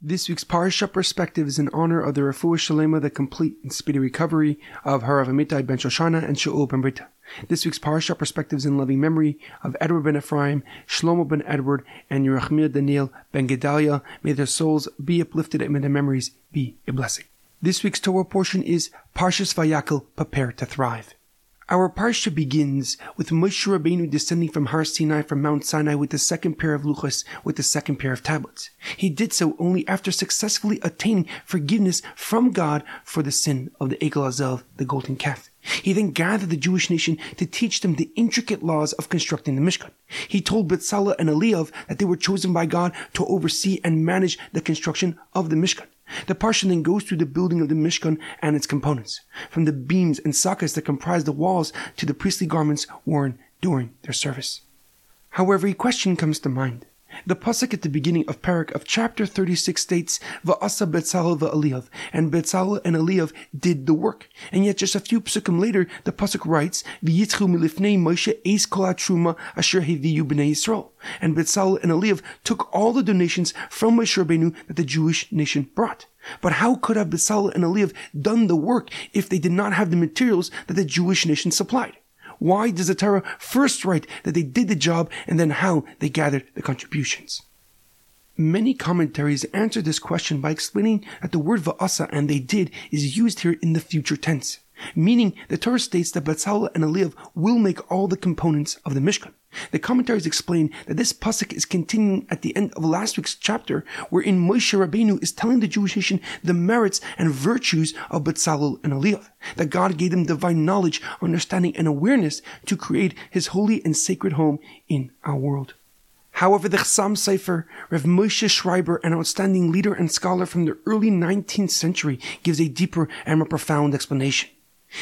This week's Parsha perspective is in honor of the Refuah Shalema, the complete and speedy recovery of Harav Amitai ben Shoshana and Shaul ben Berta. This week's Parsha perspective is in loving memory of Edward ben Ephraim, Shlomo ben Edward, and Yirachmiel Daniel ben Gedalia. May their souls be uplifted and may their memories be a blessing. This week's Torah portion is Parshas Vayakhel, Prepare to Thrive. Our parsha begins with Moshe Rabbeinu descending from Har Sinai from Mount Sinai with the second pair of luchos, with the second pair of tablets. He did so only after successfully attaining forgiveness from God for the sin of the Egel Azel, the golden calf. He then gathered the Jewish nation to teach them the intricate laws of constructing the Mishkan. He told Betzalel and Eliav that they were chosen by God to oversee and manage the construction of the Mishkan. The parsha then goes through the building of the Mishkan and its components, from the beams and sockets that comprise the walls to the priestly garments worn during their service. However, a question comes to mind. The pasuk at the beginning of Perek of chapter 36 states, Va'asa Betzalel va'Eliav, and Betzalel and Eliav did the work. And yet just a few psukim later, the pasuk writes, V'yitzchu milifnei Moshe eis kol truma asher heviyu b'nei Yisrael. And Betzalel and Eliav took all the donations from Moshe Rabbeinu that the Jewish nation brought. But how could have Betzalel and Eliav done the work if they did not have the materials that the Jewish nation supplied? Why does the Torah first write that they did the job and then how they gathered the contributions? Many commentaries answer this question by explaining that the word va'asa and they did is used here in the future tense, meaning the Torah states that Betzalel and Eliav will make all the components of the Mishkan. The commentaries explain that this pasuk is continuing at the end of last week's chapter, wherein Moshe Rabbeinu is telling the Jewish nation the merits and virtues of Betzalel and Eliav, that God gave them divine knowledge, understanding, and awareness to create His holy and sacred home in our world. However, the Chassam Sofer, Rev Moshe Schreiber, an outstanding leader and scholar from the early 19th century, gives a deeper and more profound explanation.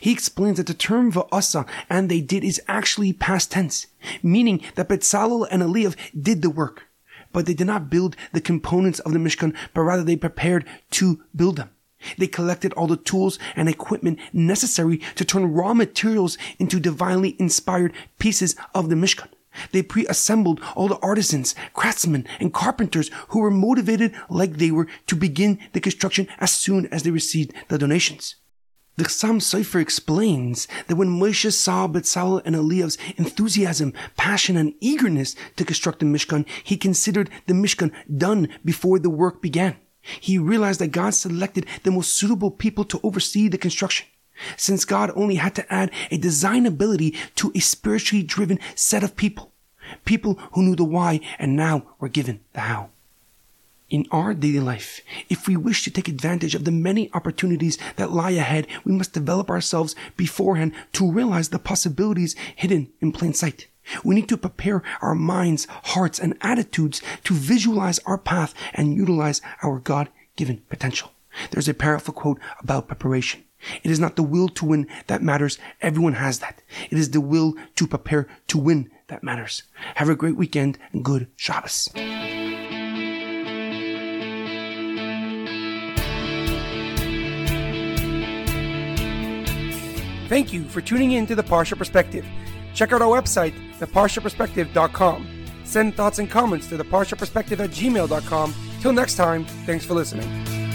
He explains that the term va'asa and they did is actually past tense, meaning that Betzalel and Eliav did the work, but they did not build the components of the Mishkan, but rather they prepared to build them. They collected all the tools and equipment necessary to turn raw materials into divinely inspired pieces of the Mishkan. They pre-assembled all the artisans, craftsmen, and carpenters who were motivated like they were to begin the construction as soon as they received the donations. The Chassam Sofer explains that when Moshe saw Betzalel and Eliav's enthusiasm, passion, and eagerness to construct the Mishkan, he considered the Mishkan done before the work began. He realized that God selected the most suitable people to oversee the construction. Since God only had to add a design ability to a spiritually driven set of people. People who knew the why and now were given the how. In our daily life, if we wish to take advantage of the many opportunities that lie ahead, we must develop ourselves beforehand to realize the possibilities hidden in plain sight. We need to prepare our minds, hearts, and attitudes to visualize our path and utilize our God-given potential. There's a powerful quote about preparation. It is not the will to win that matters. Everyone has that. It is the will to prepare to win that matters. Have a great weekend and good Shabbos. Thank you for tuning in to the Parsha Perspective. Check out our website, theparshaperspective.com. Send thoughts and comments to theparshaperspective at gmail.com. Till next time, thanks for listening.